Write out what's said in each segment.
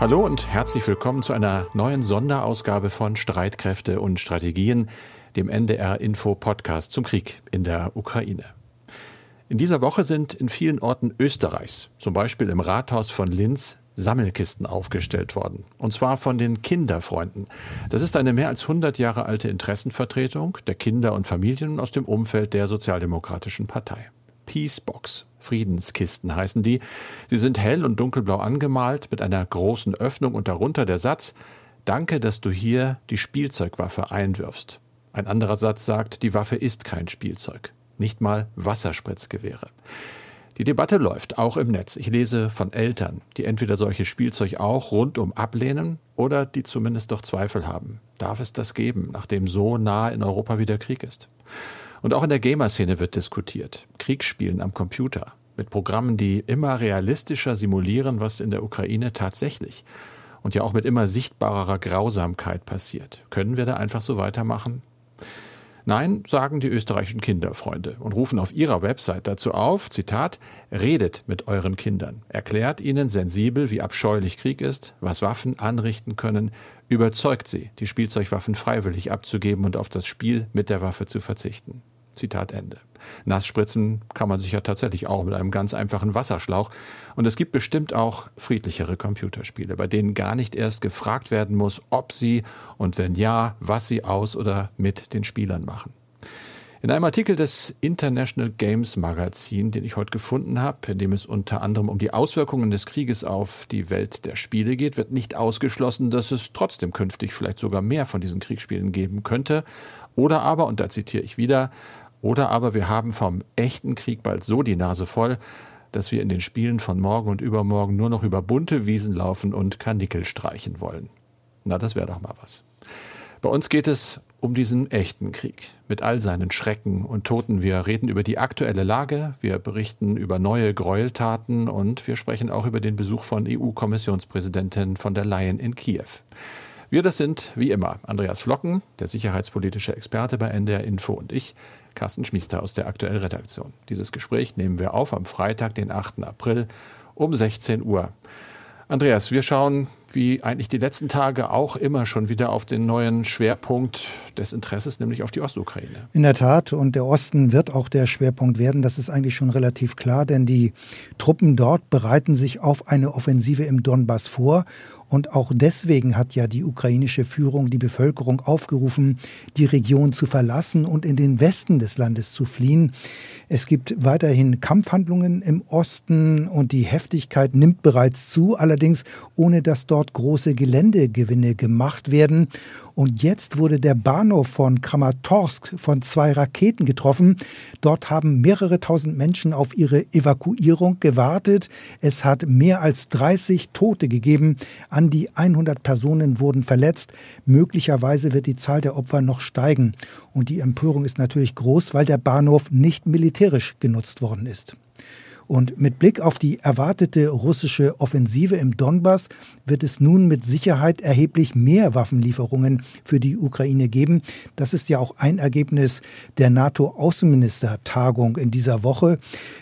Hallo und herzlich willkommen zu einer neuen Sonderausgabe von Streitkräfte und Strategien, dem NDR Info Podcast zum Krieg in der Ukraine. In dieser Woche sind in vielen Orten Österreichs, zum Beispiel im Rathaus von Linz, Sammelkisten aufgestellt worden. Und zwar von den Kinderfreunden. Das ist eine mehr als 100 Jahre alte Interessenvertretung der Kinder und Familien aus dem Umfeld der Sozialdemokratischen Partei. Peacebox. Friedenskisten heißen die. Sie sind hell und dunkelblau angemalt mit einer großen Öffnung und darunter der Satz Danke, dass du hier die Spielzeugwaffe einwirfst. Ein anderer Satz sagt, die Waffe ist kein Spielzeug, nicht mal Wasserspritzgewehre. Die Debatte läuft auch im Netz. Ich lese von Eltern, die entweder solches Spielzeug auch rundum ablehnen oder die zumindest doch Zweifel haben. Darf es das geben, nachdem so nah in Europa wieder Krieg ist? Und auch in der Gamer-Szene wird diskutiert. Kriegsspielen am Computer. Mit Programmen, die immer realistischer simulieren, was in der Ukraine tatsächlich und ja auch mit immer sichtbarerer Grausamkeit passiert. Können wir da einfach so weitermachen? Nein, sagen die österreichischen Kinderfreunde und rufen auf ihrer Website dazu auf, Zitat, redet mit euren Kindern, erklärt ihnen sensibel, wie abscheulich Krieg ist, was Waffen anrichten können, überzeugt sie, die Spielzeugwaffen freiwillig abzugeben und auf das Spiel mit der Waffe zu verzichten. Zitat Ende. Nass spritzen kann man sich ja tatsächlich auch mit einem ganz einfachen Wasserschlauch. Und es gibt bestimmt auch friedlichere Computerspiele, bei denen gar nicht erst gefragt werden muss, ob sie und wenn ja, was sie aus oder mit den Spielern machen. In einem Artikel des International Games Magazin, den ich heute gefunden habe, in dem es unter anderem um die Auswirkungen des Krieges auf die Welt der Spiele geht, wird nicht ausgeschlossen, dass es trotzdem künftig vielleicht sogar mehr von diesen Kriegsspielen geben könnte. Oder aber, und da zitiere ich wieder, oder aber wir haben vom echten Krieg bald so die Nase voll, dass wir in den Spielen von morgen und übermorgen nur noch über bunte Wiesen laufen und Karnickel streichen wollen. Na, das wäre doch mal was. Bei uns geht es um diesen echten Krieg mit all seinen Schrecken und Toten. Wir reden über die aktuelle Lage, wir berichten über neue Gräueltaten und wir sprechen auch über den Besuch von EU-Kommissionspräsidentin von der Leyen in Kiew. Wir, das sind wie immer Andreas Flocken, der sicherheitspolitische Experte bei NDR Info und ich, Carsten Schmiester aus der aktuellen Redaktion. Dieses Gespräch nehmen wir auf am Freitag, den 8. April um 16 Uhr. Andreas, wir schauen wie eigentlich die letzten Tage auch immer schon wieder auf den neuen Schwerpunkt des Interesses, nämlich auf die Ostukraine. In der Tat, und der Osten wird auch der Schwerpunkt werden, das ist eigentlich schon relativ klar, denn die Truppen dort bereiten sich auf eine Offensive im Donbass vor. Und auch deswegen hat ja die ukrainische Führung die Bevölkerung aufgerufen, die Region zu verlassen und in den Westen des Landes zu fliehen. Es gibt weiterhin Kampfhandlungen im Osten und die Heftigkeit nimmt bereits zu, allerdings ohne dass dort große Geländegewinne gemacht werden. Und jetzt wurde der Bahnhof von Kramatorsk von zwei Raketen getroffen. Dort haben mehrere tausend Menschen auf ihre Evakuierung gewartet. Es hat mehr als 30 Tote gegeben. An die 100 Personen wurden verletzt. Möglicherweise wird die Zahl der Opfer noch steigen. Und die Empörung ist natürlich groß, weil der Bahnhof nicht militärisch genutzt worden ist. Und mit Blick auf die erwartete russische Offensive im Donbass wird es nun mit Sicherheit erheblich mehr Waffenlieferungen für die Ukraine geben. Das ist ja auch ein Ergebnis der NATO-Außenministertagung in dieser Woche.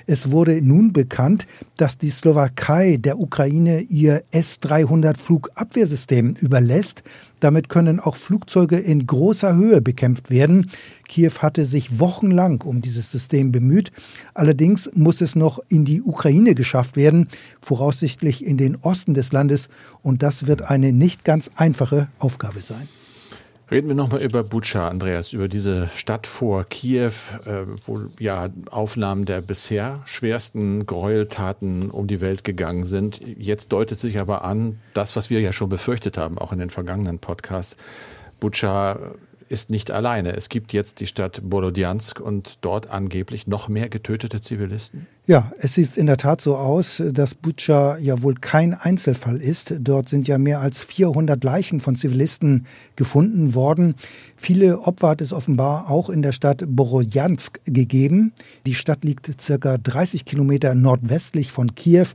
Es wurde nun bekannt, dass die Slowakei der Ukraine ihr S-300 Flugabwehrsystem überlässt. Damit können auch Flugzeuge in großer Höhe bekämpft werden. Kiew hatte sich wochenlang um dieses System bemüht. Allerdings muss es noch in die Ukraine geschafft werden, voraussichtlich in den Osten des Landes. Und das wird eine nicht ganz einfache Aufgabe sein. Reden wir nochmal über Butscha, Andreas, über diese Stadt vor Kiew, äh, wo ja Aufnahmen der bisher schwersten Gräueltaten um die Welt gegangen sind. Jetzt deutet sich aber an, das, was wir ja schon befürchtet haben, auch in den vergangenen Podcasts, Butscha ist nicht alleine. Es gibt jetzt die Stadt Bolodjansk und dort angeblich noch mehr getötete Zivilisten. Ja, es sieht in der Tat so aus, dass Butscha ja wohl kein Einzelfall ist. Dort sind ja mehr als 400 Leichen von Zivilisten gefunden worden. Viele Opfer hat es offenbar auch in der Stadt Borodjansk gegeben. Die Stadt liegt circa 30 Kilometer nordwestlich von Kiew.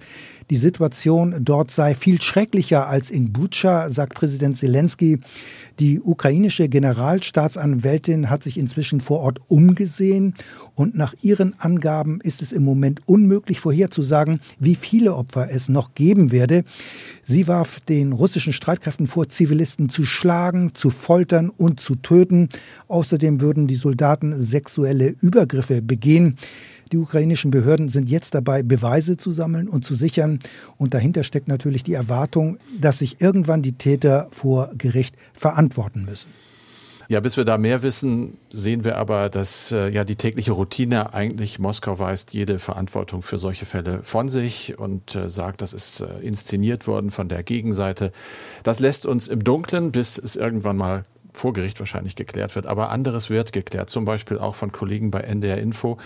Die Situation dort sei viel schrecklicher als in Butscha, sagt Präsident Zelensky. Die ukrainische Generalstaatsanwältin hat sich inzwischen vor Ort umgesehen und nach ihren Angaben ist es im Moment unmöglich vorherzusagen, wie viele Opfer es noch geben werde. Sie warf den russischen Streitkräften vor, Zivilisten zu schlagen, zu foltern und zu töten. Außerdem würden die Soldaten sexuelle Übergriffe begehen. Die ukrainischen Behörden sind jetzt dabei, Beweise zu sammeln und zu sichern. Und dahinter steckt natürlich die Erwartung, dass sich irgendwann die Täter vor Gericht verantworten müssen. Ja, bis wir da mehr wissen, sehen wir aber, dass äh, ja die tägliche Routine eigentlich Moskau weist jede Verantwortung für solche Fälle von sich und äh, sagt, das ist äh, inszeniert worden von der Gegenseite. Das lässt uns im Dunkeln, bis es irgendwann mal vor Gericht wahrscheinlich geklärt wird. Aber anderes wird geklärt, zum Beispiel auch von Kollegen bei NDR Info.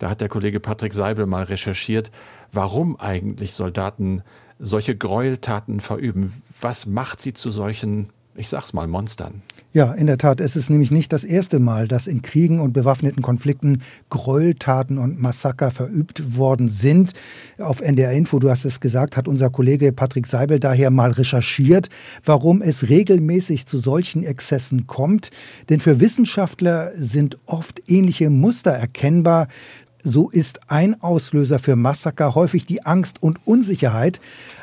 Da hat der Kollege Patrick Seibel mal recherchiert, warum eigentlich Soldaten solche Gräueltaten verüben. Was macht sie zu solchen ich sag's mal, Monstern. Ja, in der Tat. Es ist nämlich nicht das erste Mal, dass in Kriegen und bewaffneten Konflikten Gräueltaten und Massaker verübt worden sind. Auf NDR Info, du hast es gesagt, hat unser Kollege Patrick Seibel daher mal recherchiert, warum es regelmäßig zu solchen Exzessen kommt. Denn für Wissenschaftler sind oft ähnliche Muster erkennbar. So ist ein Auslöser für Massaker häufig die Angst und Unsicherheit.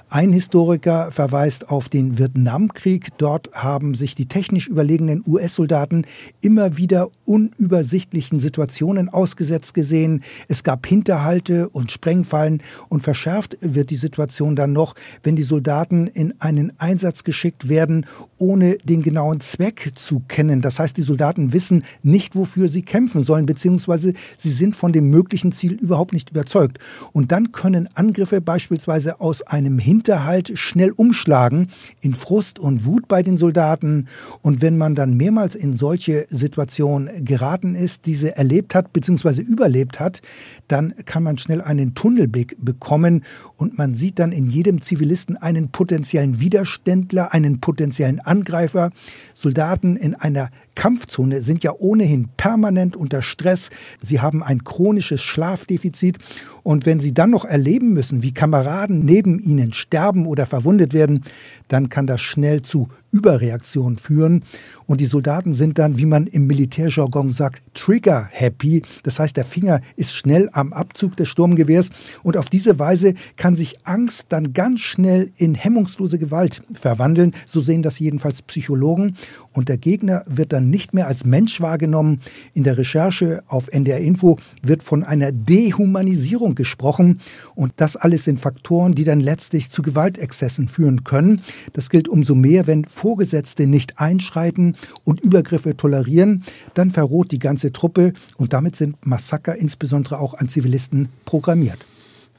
Ein Historiker verweist auf den Vietnamkrieg. Dort haben sich die technisch überlegenen US-Soldaten immer wieder unübersichtlichen Situationen ausgesetzt gesehen. Es gab Hinterhalte und Sprengfallen und verschärft wird die Situation dann noch, wenn die Soldaten in einen Einsatz geschickt werden, ohne den genauen Zweck zu kennen. Das heißt, die Soldaten wissen nicht, wofür sie kämpfen sollen, beziehungsweise sie sind von dem möglichen Ziel überhaupt nicht überzeugt. Und dann können Angriffe beispielsweise aus einem Hinterhalt Hinterhalt schnell umschlagen in Frust und Wut bei den Soldaten. Und wenn man dann mehrmals in solche Situationen geraten ist, diese erlebt hat bzw. überlebt hat, dann kann man schnell einen Tunnelblick bekommen und man sieht dann in jedem Zivilisten einen potenziellen Widerständler, einen potenziellen Angreifer. Soldaten in einer Kampfzone sind ja ohnehin permanent unter Stress. Sie haben ein chronisches Schlafdefizit. Und wenn sie dann noch erleben müssen, wie Kameraden neben ihnen sterben oder verwundet werden, dann kann das schnell zu Überreaktion führen. Und die Soldaten sind dann, wie man im Militärjargon sagt, trigger-happy. Das heißt, der Finger ist schnell am Abzug des Sturmgewehrs. Und auf diese Weise kann sich Angst dann ganz schnell in hemmungslose Gewalt verwandeln. So sehen das jedenfalls Psychologen. Und der Gegner wird dann nicht mehr als Mensch wahrgenommen. In der Recherche auf NDR Info wird von einer Dehumanisierung gesprochen. Und das alles sind Faktoren, die dann letztlich zu Gewaltexzessen führen können. Das gilt umso mehr, wenn Vorgesetzte nicht einschreiten und Übergriffe tolerieren, dann verroht die ganze Truppe und damit sind Massaker insbesondere auch an Zivilisten programmiert.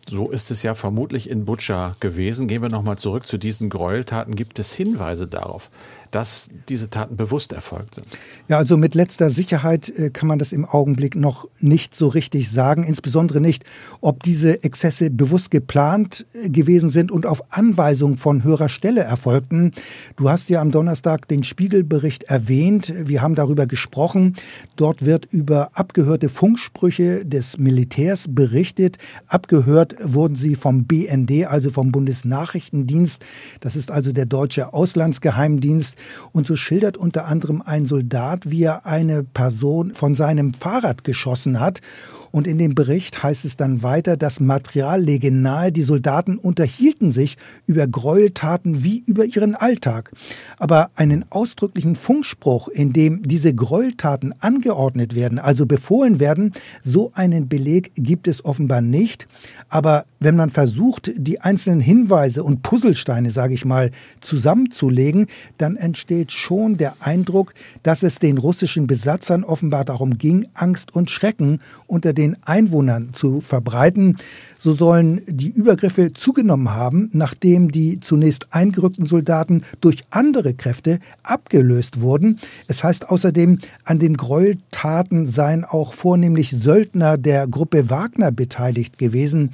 So ist es ja vermutlich in Butscha gewesen. Gehen wir nochmal zurück zu diesen Gräueltaten. Gibt es Hinweise darauf, dass diese Taten bewusst erfolgt sind? Ja, also mit letzter Sicherheit äh, kann man das im Augenblick noch nicht so richtig sagen. Insbesondere nicht, ob diese Exzesse bewusst geplant äh, gewesen sind und auf Anweisung von höherer Stelle erfolgten. Du hast ja am Donnerstag den Spiegelbericht erwähnt. Wir haben darüber gesprochen. Dort wird über abgehörte Funksprüche des Militärs berichtet. Abgehört wurden sie vom BND, also vom Bundesnachrichtendienst. Das ist also der deutsche Auslandsgeheimdienst. Und so schildert unter anderem ein Soldat, wie er eine Person von seinem Fahrrad geschossen hat. Und in dem Bericht heißt es dann weiter, das Material lege nahe, die Soldaten unterhielten sich über Gräueltaten wie über ihren Alltag. Aber einen ausdrücklichen Funkspruch, in dem diese Gräueltaten angeordnet werden, also befohlen werden, so einen Beleg gibt es offenbar nicht. Aber wenn man versucht, die einzelnen Hinweise und Puzzlesteine, sage ich mal, zusammenzulegen, dann entsteht schon der Eindruck, dass es den russischen Besatzern offenbar darum ging, Angst und Schrecken unter den Einwohnern zu verbreiten. So sollen die Übergriffe zugenommen haben, nachdem die zunächst eingerückten Soldaten durch andere Kräfte abgelöst wurden. Es heißt außerdem, an den Gräueltaten seien auch vornehmlich Söldner der Gruppe Wagner beteiligt gewesen.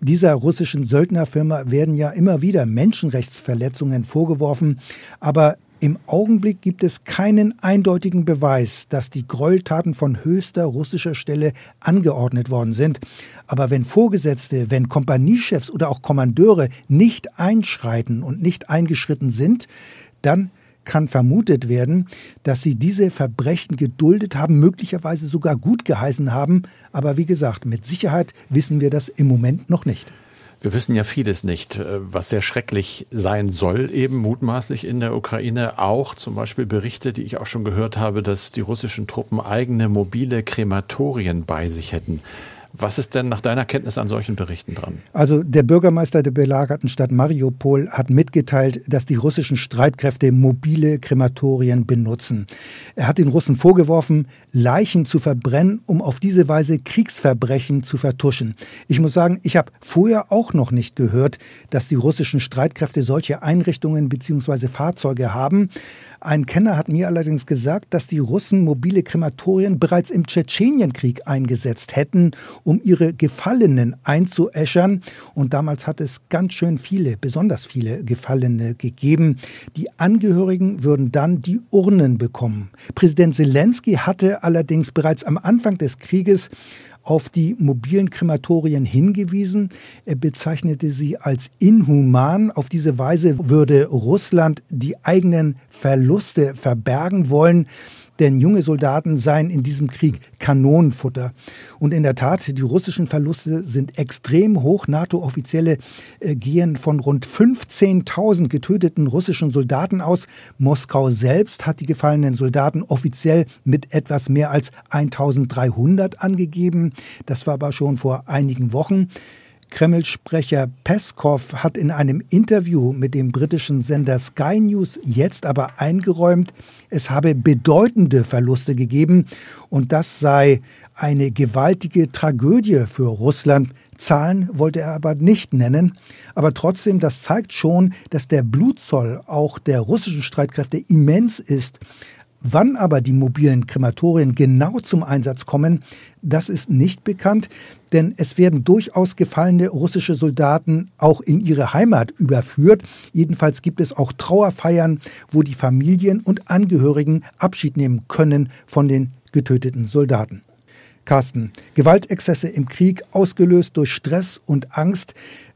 Dieser russischen Söldnerfirma werden ja immer wieder Menschenrechtsverletzungen vorgeworfen, aber im Augenblick gibt es keinen eindeutigen Beweis, dass die Gräueltaten von höchster russischer Stelle angeordnet worden sind. Aber wenn Vorgesetzte, wenn Kompaniechefs oder auch Kommandeure nicht einschreiten und nicht eingeschritten sind, dann kann vermutet werden, dass sie diese Verbrechen geduldet haben, möglicherweise sogar gut geheißen haben. Aber wie gesagt, mit Sicherheit wissen wir das im Moment noch nicht. Wir wissen ja vieles nicht, äh, was sehr schrecklich sein soll, eben mutmaßlich in der Ukraine. Auch zum Beispiel Berichte, die ich auch schon gehört habe, dass die russischen Truppen eigene mobile Krematorien bei sich hätten. Was ist denn nach deiner Kenntnis an solchen Berichten dran? Also der Bürgermeister der belagerten Stadt Mariupol hat mitgeteilt, dass die russischen Streitkräfte mobile Krematorien benutzen. Er hat den Russen vorgeworfen, Leichen zu verbrennen, um auf diese Weise Kriegsverbrechen zu vertuschen. Ich muss sagen, ich habe vorher auch noch nicht gehört, dass die russischen Streitkräfte solche Einrichtungen bzw. Fahrzeuge haben. Ein Kenner hat mir allerdings gesagt, dass die Russen mobile Krematorien bereits im Tschetschenienkrieg eingesetzt hätten, um ihre Gefallenen einzuäschern. Und damals hat es ganz schön viele, besonders viele Gefallene gegeben. Die Angehörigen würden dann die Urnen bekommen. Präsident Zelensky hatte allerdings bereits am Anfang des Krieges auf die mobilen Krematorien hingewiesen. Er bezeichnete sie als inhuman. Auf diese Weise würde Russland die eigenen Verluste verbergen wollen denn junge Soldaten seien in diesem Krieg Kanonenfutter. Und in der Tat, die russischen Verluste sind extrem hoch. NATO-Offizielle äh, gehen von rund 15.000 getöteten russischen Soldaten aus. Moskau selbst hat die gefallenen Soldaten offiziell mit etwas mehr als 1.300 angegeben. Das war aber schon vor einigen Wochen. Kreml-Sprecher Peskov hat in einem Interview mit dem britischen Sender Sky News jetzt aber eingeräumt, es habe bedeutende Verluste gegeben und das sei eine gewaltige Tragödie für Russland. Zahlen wollte er aber nicht nennen, aber trotzdem, das zeigt schon, dass der Blutzoll auch der russischen Streitkräfte immens ist. Wann aber die mobilen Krematorien genau zum Einsatz kommen, das ist nicht bekannt, denn es werden durchaus gefallene russische Soldaten auch in ihre Heimat überführt. Jedenfalls gibt es auch Trauerfeiern, wo die Familien und Angehörigen Abschied nehmen können von den getöteten Soldaten. Carsten, Gewaltexzesse im Krieg, ausgelöst durch Stress und Angst,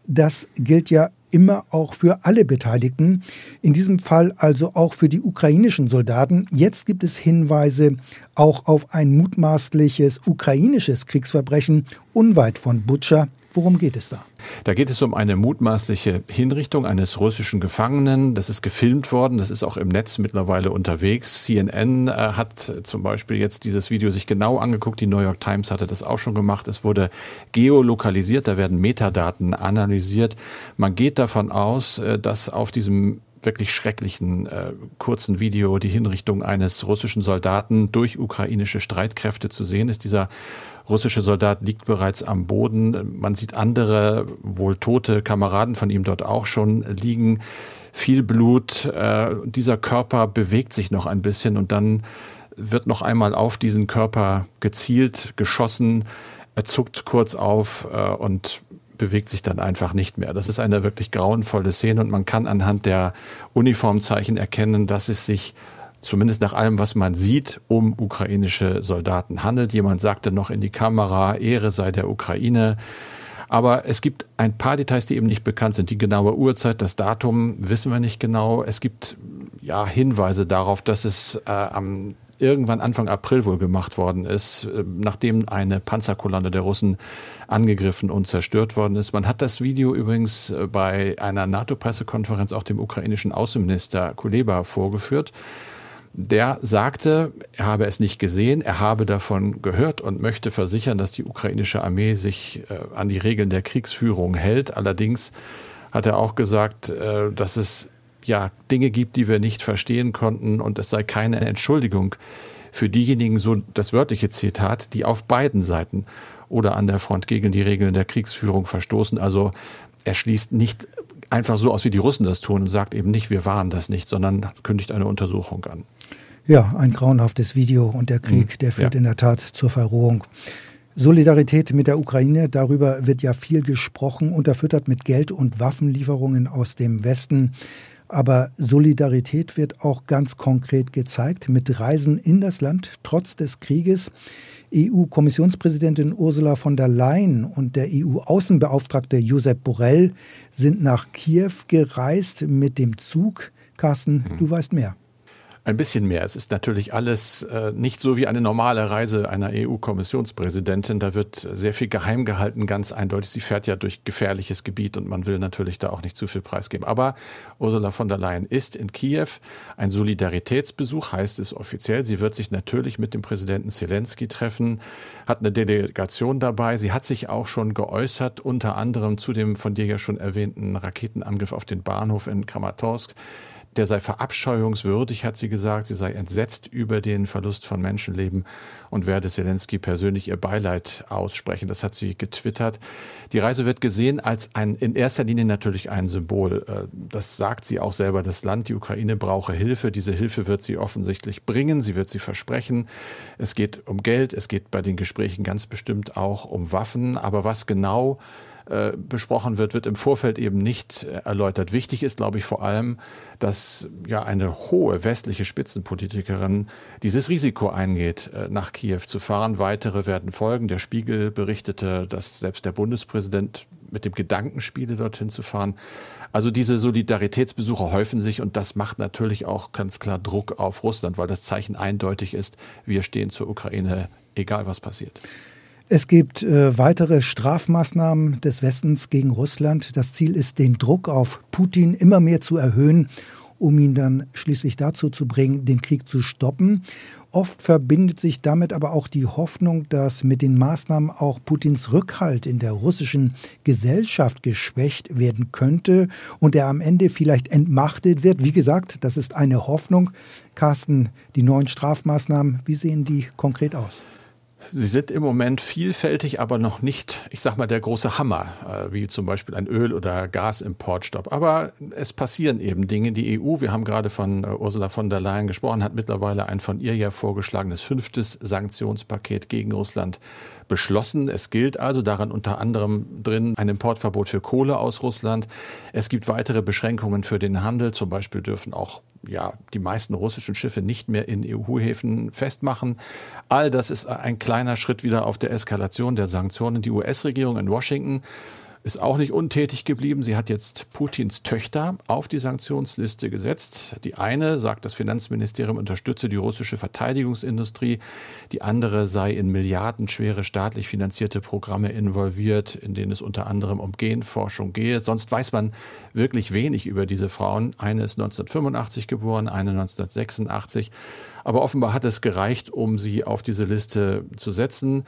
das gilt ja immer auch für alle Beteiligten, in diesem Fall also auch für die ukrainischen Soldaten. Jetzt gibt es Hinweise auch auf ein mutmaßliches ukrainisches Kriegsverbrechen unweit von Butscha Worum geht es da? Da geht es um eine mutmaßliche Hinrichtung eines russischen Gefangenen. Das ist gefilmt worden. Das ist auch im Netz mittlerweile unterwegs. CNN äh, hat zum Beispiel jetzt dieses Video sich genau angeguckt. Die New York Times hatte das auch schon gemacht. Es wurde geolokalisiert. Da werden Metadaten analysiert. Man geht davon aus, äh, dass auf diesem wirklich schrecklichen äh, kurzen Video die Hinrichtung eines russischen Soldaten durch ukrainische Streitkräfte zu sehen ist. Dieser russische Soldat liegt bereits am Boden. Man sieht andere, wohl tote Kameraden von ihm dort auch schon liegen. Viel Blut. Äh, dieser Körper bewegt sich noch ein bisschen und dann wird noch einmal auf diesen Körper gezielt, geschossen. Er zuckt kurz auf äh, und bewegt sich dann einfach nicht mehr. Das ist eine wirklich grauenvolle Szene und man kann anhand der Uniformzeichen erkennen, dass es sich zumindest nach allem, was man sieht, um ukrainische Soldaten handelt. Jemand sagte noch in die Kamera, Ehre sei der Ukraine. Aber es gibt ein paar Details, die eben nicht bekannt sind. Die genaue Uhrzeit, das Datum wissen wir nicht genau. Es gibt ja Hinweise darauf, dass es äh, am irgendwann Anfang April wohl gemacht worden ist, äh, nachdem eine Panzerkolonne der Russen angegriffen und zerstört worden ist. Man hat das Video übrigens äh, bei einer NATO-Pressekonferenz auch dem ukrainischen Außenminister Kuleba vorgeführt. Der sagte, er habe es nicht gesehen, er habe davon gehört und möchte versichern, dass die ukrainische Armee sich äh, an die Regeln der Kriegsführung hält. Allerdings hat er auch gesagt, äh, dass es ja Dinge gibt, die wir nicht verstehen konnten und es sei keine Entschuldigung für diejenigen, so das wörtliche Zitat, die auf beiden Seiten oder an der Front gegen die Regeln der Kriegsführung verstoßen. Also er schließt nicht einfach so aus, wie die Russen das tun und sagt eben nicht, wir waren das nicht, sondern kündigt eine Untersuchung an. Ja, ein grauenhaftes Video und der Krieg, mhm. der führt ja. in der Tat zur Verrohung. Solidarität mit der Ukraine, darüber wird ja viel gesprochen, unterfüttert mit Geld und Waffenlieferungen aus dem Westen. Aber Solidarität wird auch ganz konkret gezeigt mit Reisen in das Land trotz des Krieges. EU-Kommissionspräsidentin Ursula von der Leyen und der EU-Außenbeauftragte Josep Borrell sind nach Kiew gereist mit dem Zug. Carsten, mhm. du weißt mehr. Ein bisschen mehr. Es ist natürlich alles äh, nicht so wie eine normale Reise einer EU-Kommissionspräsidentin. Da wird sehr viel geheim gehalten, ganz eindeutig. Sie fährt ja durch gefährliches Gebiet und man will natürlich da auch nicht zu viel preisgeben. Aber Ursula von der Leyen ist in Kiew. Ein Solidaritätsbesuch heißt es offiziell. Sie wird sich natürlich mit dem Präsidenten Zelensky treffen, hat eine Delegation dabei. Sie hat sich auch schon geäußert, unter anderem zu dem von dir ja schon erwähnten Raketenangriff auf den Bahnhof in Kramatorsk der sei verabscheuungswürdig, hat sie gesagt. Sie sei entsetzt über den Verlust von Menschenleben und werde Zelensky persönlich ihr Beileid aussprechen. Das hat sie getwittert. Die Reise wird gesehen als ein, in erster Linie natürlich ein Symbol. Äh, das sagt sie auch selber. Das Land, die Ukraine brauche Hilfe. Diese Hilfe wird sie offensichtlich bringen. Sie wird sie versprechen. Es geht um Geld. Es geht bei den Gesprächen ganz bestimmt auch um Waffen. Aber was genau äh, besprochen wird, wird im Vorfeld eben nicht erläutert. Wichtig ist, glaube ich, vor allem, dass ja eine hohe westliche Spitzenpolitikerin dieses Risiko eingeht, äh, nach Kiew zu fahren. Weitere werden folgen. Der Spiegel berichtete, dass selbst der Bundespräsident mit dem Gedanken spiele, dorthin zu fahren. Also diese Solidaritätsbesuche häufen sich und das macht natürlich auch ganz klar Druck auf Russland, weil das Zeichen eindeutig ist, wir stehen zur Ukraine, egal was passiert. Es gibt äh, weitere Strafmaßnahmen des Westens gegen Russland. Das Ziel ist, den Druck auf Putin immer mehr zu erhöhen, um ihn dann schließlich dazu zu bringen, den Krieg zu stoppen. Oft verbindet sich damit aber auch die Hoffnung, dass mit den Maßnahmen auch Putins Rückhalt in der russischen Gesellschaft geschwächt werden könnte und er am Ende vielleicht entmachtet wird. Wie gesagt, das ist eine Hoffnung. Carsten, die neuen Strafmaßnahmen, wie sehen die konkret aus? Sie sind im Moment vielfältig, aber noch nicht, ich sag mal, der große Hammer, äh, wie zum Beispiel ein Öl- oder Gasimportstopp. Aber es passieren eben Dinge. Die EU, wir haben gerade von äh, Ursula von der Leyen gesprochen, hat mittlerweile ein von ihr ja vorgeschlagenes fünftes Sanktionspaket gegen Russland beschlossen. Es gilt also daran unter anderem drin ein Importverbot für Kohle aus Russland. Es gibt weitere Beschränkungen für den Handel. Zum Beispiel dürfen auch ja, die meisten russischen Schiffe nicht mehr in EU-Häfen festmachen. All das ist ein kleiner Schritt wieder auf der Eskalation der Sanktionen. Die US-Regierung in Washington ist auch nicht untätig geblieben. Sie hat jetzt Putins Töchter auf die Sanktionsliste gesetzt. Die eine, sagt das Finanzministerium, unterstütze die russische Verteidigungsindustrie. Die andere sei in milliardenschwere staatlich finanzierte Programme involviert, in denen es unter anderem um Genforschung gehe. Sonst weiß man wirklich wenig über diese Frauen. Eine ist 1985 geboren, eine 1986. Aber offenbar hat es gereicht, um sie auf diese Liste zu setzen.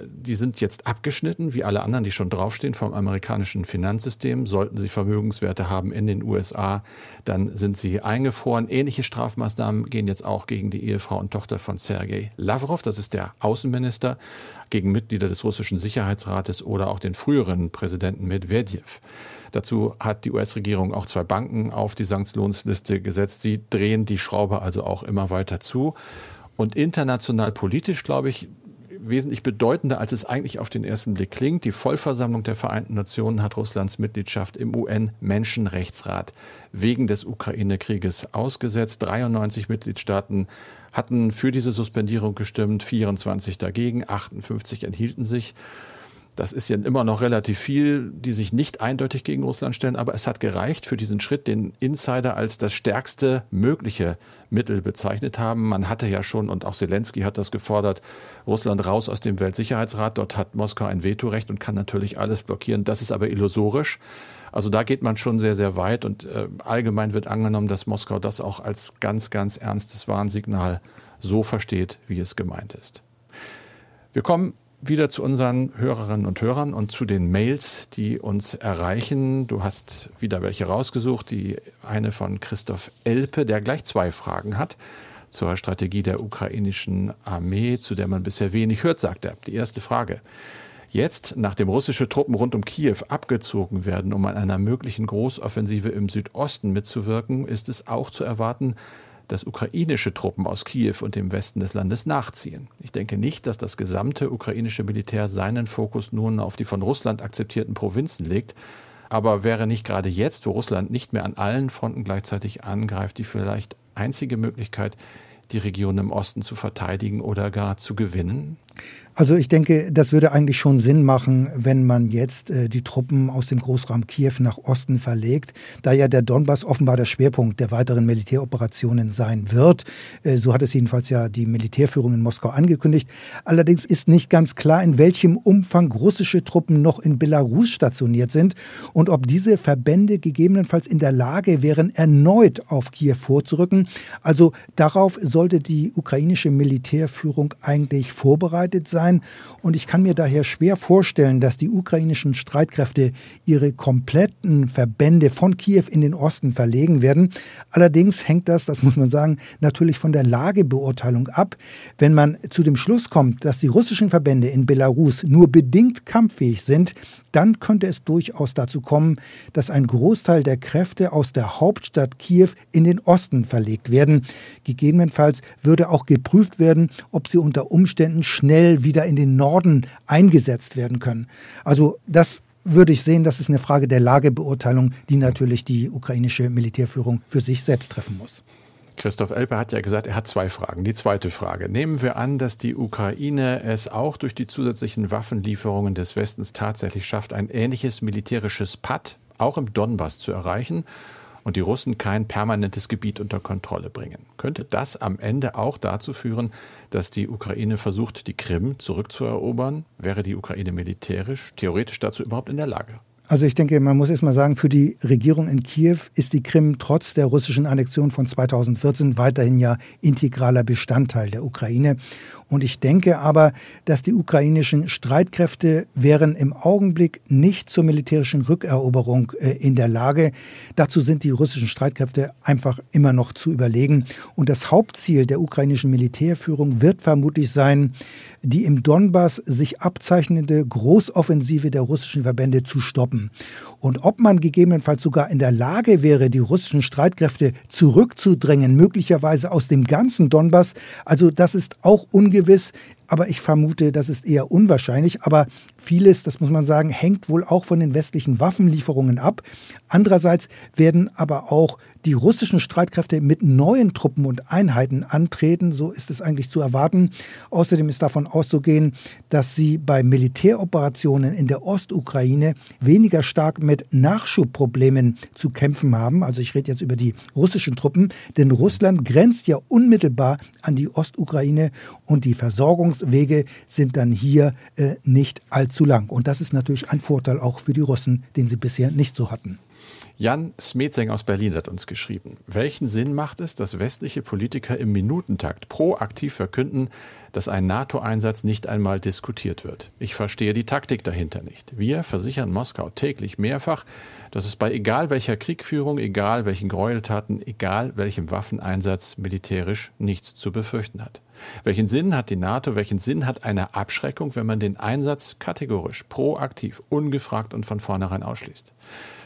Die sind jetzt abgeschnitten, wie alle anderen, die schon draufstehen, vom amerikanischen Finanzsystem. Sollten sie Vermögenswerte haben in den USA, dann sind sie eingefroren. Ähnliche Strafmaßnahmen gehen jetzt auch gegen die Ehefrau und Tochter von Sergei Lavrov, das ist der Außenminister, gegen Mitglieder des russischen Sicherheitsrates oder auch den früheren Präsidenten Medvedev. Dazu hat die US-Regierung auch zwei Banken auf die Sanktionsliste gesetzt. Sie drehen die Schraube also auch immer weiter zu. Und international politisch, glaube ich, wesentlich bedeutender, als es eigentlich auf den ersten Blick klingt. Die Vollversammlung der Vereinten Nationen hat Russlands Mitgliedschaft im UN-Menschenrechtsrat wegen des Ukraine-Krieges ausgesetzt. 93 Mitgliedstaaten hatten für diese Suspendierung gestimmt, 24 dagegen, 58 enthielten sich. Das ist ja immer noch relativ viel, die sich nicht eindeutig gegen Russland stellen, aber es hat gereicht für diesen Schritt, den Insider als das stärkste mögliche Mittel bezeichnet haben. Man hatte ja schon, und auch Zelensky hat das gefordert, Russland raus aus dem Weltsicherheitsrat. Dort hat Moskau ein Vetorecht und kann natürlich alles blockieren. Das ist aber illusorisch. Also da geht man schon sehr, sehr weit und äh, allgemein wird angenommen, dass Moskau das auch als ganz, ganz ernstes Warnsignal so versteht, wie es gemeint ist. Wir kommen wieder zu unseren Hörerinnen und Hörern und zu den Mails, die uns erreichen. Du hast wieder welche rausgesucht. Die eine von Christoph Elpe, der gleich zwei Fragen hat zur Strategie der ukrainischen Armee, zu der man bisher wenig hört, sagt er. Die erste Frage. Jetzt, nachdem russische Truppen rund um Kiew abgezogen werden, um an einer möglichen Großoffensive im Südosten mitzuwirken, ist es auch zu erwarten, dass ukrainische Truppen aus Kiew und dem Westen des Landes nachziehen. Ich denke nicht, dass das gesamte ukrainische Militär seinen Fokus nun auf die von Russland akzeptierten Provinzen legt. Aber wäre nicht gerade jetzt, wo Russland nicht mehr an allen Fronten gleichzeitig angreift, die vielleicht einzige Möglichkeit, die Region im Osten zu verteidigen oder gar zu gewinnen? Also ich denke, das würde eigentlich schon Sinn machen, wenn man jetzt äh, die Truppen aus dem Großraum Kiew nach Osten verlegt, da ja der Donbass offenbar der Schwerpunkt der weiteren Militäroperationen sein wird. Äh, so hat es jedenfalls ja die Militärführung in Moskau angekündigt. Allerdings ist nicht ganz klar, in welchem Umfang russische Truppen noch in Belarus stationiert sind und ob diese Verbände gegebenenfalls in der Lage wären, erneut auf Kiew vorzurücken. Also darauf sollte die ukrainische Militärführung eigentlich vorbereitet sein sein. Und ich kann mir daher schwer vorstellen, dass die ukrainischen Streitkräfte ihre kompletten Verbände von Kiew in den Osten verlegen werden. Allerdings hängt das, das muss man sagen, natürlich von der Lagebeurteilung ab. Wenn man zu dem Schluss kommt, dass die russischen Verbände in Belarus nur bedingt kampffähig sind, dann könnte es durchaus dazu kommen, dass ein Großteil der Kräfte aus der Hauptstadt Kiew in den Osten verlegt werden. Gegebenenfalls würde auch geprüft werden, ob sie unter Umständen schnell wieder in den Norden eingesetzt werden können. Also das würde ich sehen, das ist eine Frage der Lagebeurteilung, die natürlich die ukrainische Militärführung für sich selbst treffen muss. Christoph Elper hat ja gesagt, er hat zwei Fragen. Die zweite Frage. Nehmen wir an, dass die Ukraine es auch durch die zusätzlichen Waffenlieferungen des Westens tatsächlich schafft, ein ähnliches militärisches Patt auch im Donbass zu erreichen und die Russen kein permanentes Gebiet unter Kontrolle bringen. Könnte das am Ende auch dazu führen, dass die Ukraine versucht, die Krim zurückzuerobern? Wäre die Ukraine militärisch, theoretisch dazu überhaupt in der Lage? Also ich denke, man muss erst mal sagen, für die Regierung in Kiew ist die Krim trotz der russischen Annexion von 2014 weiterhin ja integraler Bestandteil der Ukraine. Und ich denke aber, dass die ukrainischen Streitkräfte wären im Augenblick nicht zur militärischen Rückeroberung äh, in der Lage. Dazu sind die russischen Streitkräfte einfach immer noch zu überlegen. Und das Hauptziel der ukrainischen Militärführung wird vermutlich sein, die im Donbass sich abzeichnende Großoffensive der russischen Verbände zu stoppen. Und ob man gegebenenfalls sogar in der Lage wäre, die russischen Streitkräfte zurückzudrängen, möglicherweise aus dem ganzen Donbass, also das ist auch ungewiss ungewiss, aber ich vermute, das ist eher unwahrscheinlich. Aber vieles, das muss man sagen, hängt wohl auch von den westlichen Waffenlieferungen ab. Andererseits werden aber auch die russischen Streitkräfte mit neuen Truppen und Einheiten antreten. So ist es eigentlich zu erwarten. Außerdem ist davon auszugehen, dass sie bei Militäroperationen in der Ostukraine weniger stark mit Nachschubproblemen zu kämpfen haben. Also ich rede jetzt über die russischen Truppen, denn Russland grenzt ja unmittelbar an die Ostukraine und die Versorgungswege sind dann hier äh, nicht allzu lang. Und das ist natürlich ein Vorteil auch für die Russen, den sie bisher nicht so hatten. Jan Smetseng aus Berlin hat uns geschrieben. Welchen Sinn macht es, dass westliche Politiker im Minutentakt proaktiv verkünden, dass ein NATO-Einsatz nicht einmal diskutiert wird? Ich verstehe die Taktik dahinter nicht. Wir versichern Moskau täglich mehrfach, dass es bei egal welcher Kriegführung, egal welchen Gräueltaten, egal welchem Waffeneinsatz militärisch nichts zu befürchten hat. Welchen Sinn hat die NATO, welchen Sinn hat eine Abschreckung, wenn man den Einsatz kategorisch, proaktiv, ungefragt und von vornherein ausschließt?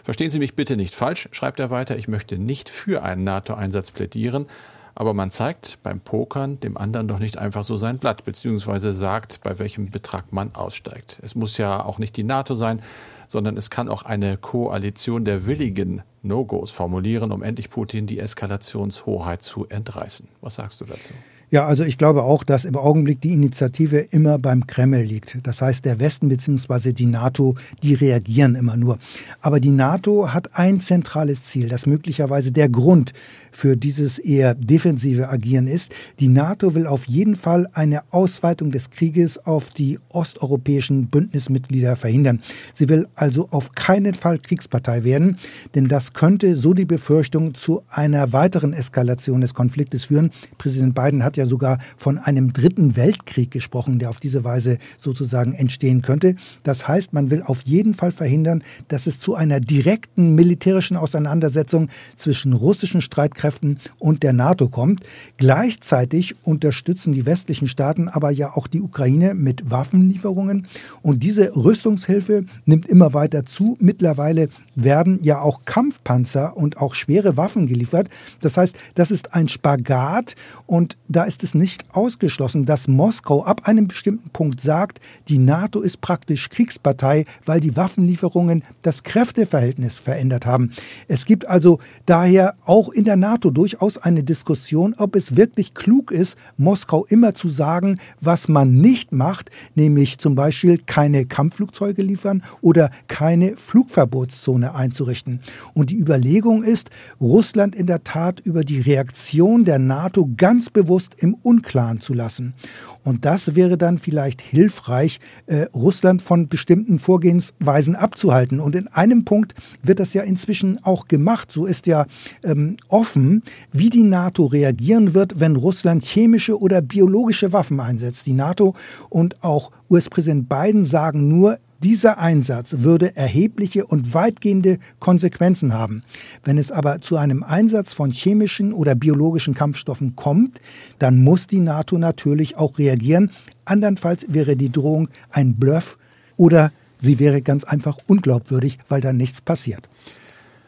Verstehen Sie mich bitte nicht falsch, schreibt er weiter, ich möchte nicht für einen NATO-Einsatz plädieren, aber man zeigt beim Pokern dem anderen doch nicht einfach so sein Blatt, beziehungsweise sagt, bei welchem Betrag man aussteigt. Es muss ja auch nicht die NATO sein, sondern es kann auch eine Koalition der willigen No-Gos formulieren, um endlich Putin die Eskalationshoheit zu entreißen. Was sagst du dazu? Ja, also ich glaube auch, dass im Augenblick die Initiative immer beim Kreml liegt. Das heißt, der Westen bzw. die NATO, die reagieren immer nur. Aber die NATO hat ein zentrales Ziel, das möglicherweise der Grund für dieses eher defensive Agieren ist. Die NATO will auf jeden Fall eine Ausweitung des Krieges auf die osteuropäischen Bündnismitglieder verhindern. Sie will also auf keinen Fall Kriegspartei werden, denn das könnte, so die Befürchtung, zu einer weiteren Eskalation des Konfliktes führen. Präsident Biden hat ja ja sogar von einem dritten Weltkrieg gesprochen, der auf diese Weise sozusagen entstehen könnte. Das heißt, man will auf jeden Fall verhindern, dass es zu einer direkten militärischen Auseinandersetzung zwischen russischen Streitkräften und der NATO kommt. Gleichzeitig unterstützen die westlichen Staaten aber ja auch die Ukraine mit Waffenlieferungen. Und diese Rüstungshilfe nimmt immer weiter zu. Mittlerweile werden ja auch Kampfpanzer und auch schwere Waffen geliefert. Das heißt, das ist ein Spagat und da ist es nicht ausgeschlossen, dass Moskau ab einem bestimmten Punkt sagt, die NATO ist praktisch Kriegspartei, weil die Waffenlieferungen das Kräfteverhältnis verändert haben. Es gibt also daher auch in der NATO durchaus eine Diskussion, ob es wirklich klug ist, Moskau immer zu sagen, was man nicht macht, nämlich zum Beispiel keine Kampfflugzeuge liefern oder keine Flugverbotszone einzurichten. Und die Überlegung ist, Russland in der Tat über die Reaktion der NATO ganz bewusst im Unklaren zu lassen. Und das wäre dann vielleicht hilfreich, äh, Russland von bestimmten Vorgehensweisen abzuhalten. Und in einem Punkt wird das ja inzwischen auch gemacht. So ist ja ähm, offen, wie die NATO reagieren wird, wenn Russland chemische oder biologische Waffen einsetzt. Die NATO und auch US-Präsident Biden sagen nur, dieser Einsatz würde erhebliche und weitgehende Konsequenzen haben. Wenn es aber zu einem Einsatz von chemischen oder biologischen Kampfstoffen kommt, dann muss die NATO natürlich auch reagieren. Andernfalls wäre die Drohung ein Bluff oder sie wäre ganz einfach unglaubwürdig, weil dann nichts passiert.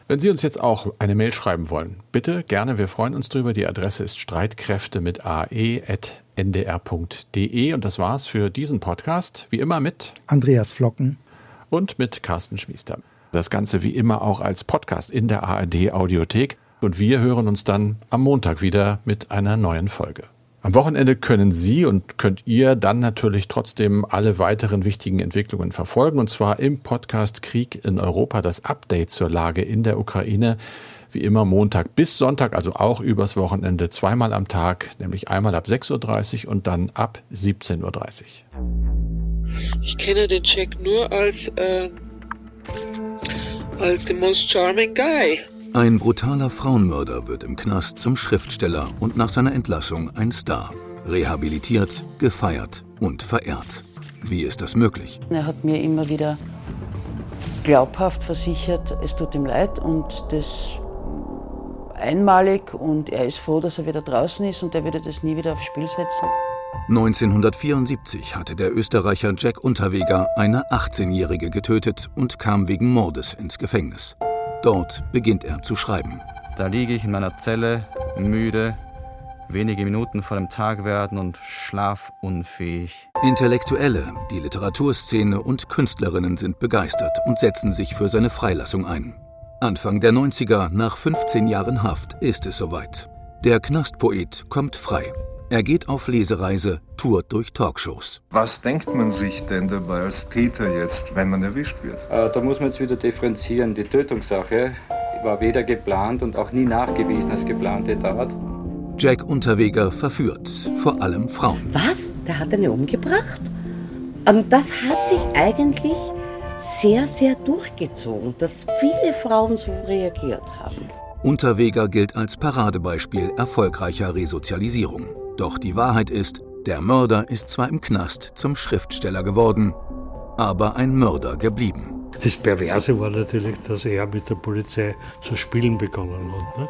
Wenn Sie uns jetzt auch eine Mail schreiben wollen, bitte gerne, wir freuen uns drüber. Die Adresse ist streitkräfte mit ae@ ndr.de. Und das war's für diesen Podcast. Wie immer mit Andreas Flocken und mit Carsten Schmiester. Das Ganze wie immer auch als Podcast in der ARD Audiothek. Und wir hören uns dann am Montag wieder mit einer neuen Folge. Am Wochenende können Sie und könnt ihr dann natürlich trotzdem alle weiteren wichtigen Entwicklungen verfolgen. Und zwar im Podcast Krieg in Europa, das Update zur Lage in der Ukraine wie immer Montag bis Sonntag, also auch übers Wochenende zweimal am Tag, nämlich einmal ab 6.30 Uhr und dann ab 17.30 Uhr. Ich kenne den Jack nur als, äh, als the most charming guy. Ein brutaler Frauenmörder wird im Knast zum Schriftsteller und nach seiner Entlassung ein Star. Rehabilitiert, gefeiert und verehrt. Wie ist das möglich? Er hat mir immer wieder glaubhaft versichert, es tut ihm leid und das einmalig und er ist froh, dass er wieder draußen ist und er würde das nie wieder aufs Spiel setzen. 1974 hatte der Österreicher Jack Unterweger eine 18-Jährige getötet und kam wegen Mordes ins Gefängnis. Dort beginnt er zu schreiben. Da liege ich in meiner Zelle, müde, wenige Minuten vor dem Tag werden und schlafunfähig. Intellektuelle, die Literaturszene und Künstlerinnen sind begeistert und setzen sich für seine Freilassung ein. Anfang der 90er, nach 15 Jahren Haft, ist es soweit. Der Knastpoet kommt frei. Er geht auf Lesereise, tourt durch Talkshows. Was denkt man sich denn dabei als Täter jetzt, wenn man erwischt wird? Äh, da muss man jetzt wieder differenzieren. Die Tötungssache war weder geplant und auch nie nachgewiesen als geplante Tat. Jack Unterweger verführt, vor allem Frauen. Was? Der hat eine umgebracht? Und das hat sich eigentlich sehr, sehr durchgezogen, dass viele Frauen so reagiert haben. Unterweger gilt als Paradebeispiel erfolgreicher Resozialisierung. Doch die Wahrheit ist, der Mörder ist zwar im Knast zum Schriftsteller geworden, aber ein Mörder geblieben. Das Perverse war natürlich, dass er mit der Polizei zu spielen begonnen hat. Ne?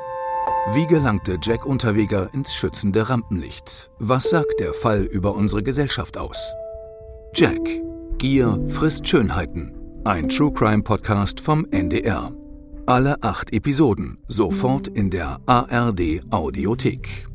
Wie gelangte Jack Unterweger ins schützende Rampenlicht? Was sagt der Fall über unsere Gesellschaft aus? Jack, Gier frisst Schönheiten. Ein True Crime Podcast vom NDR. Alle acht Episoden sofort in der ARD Audiothek.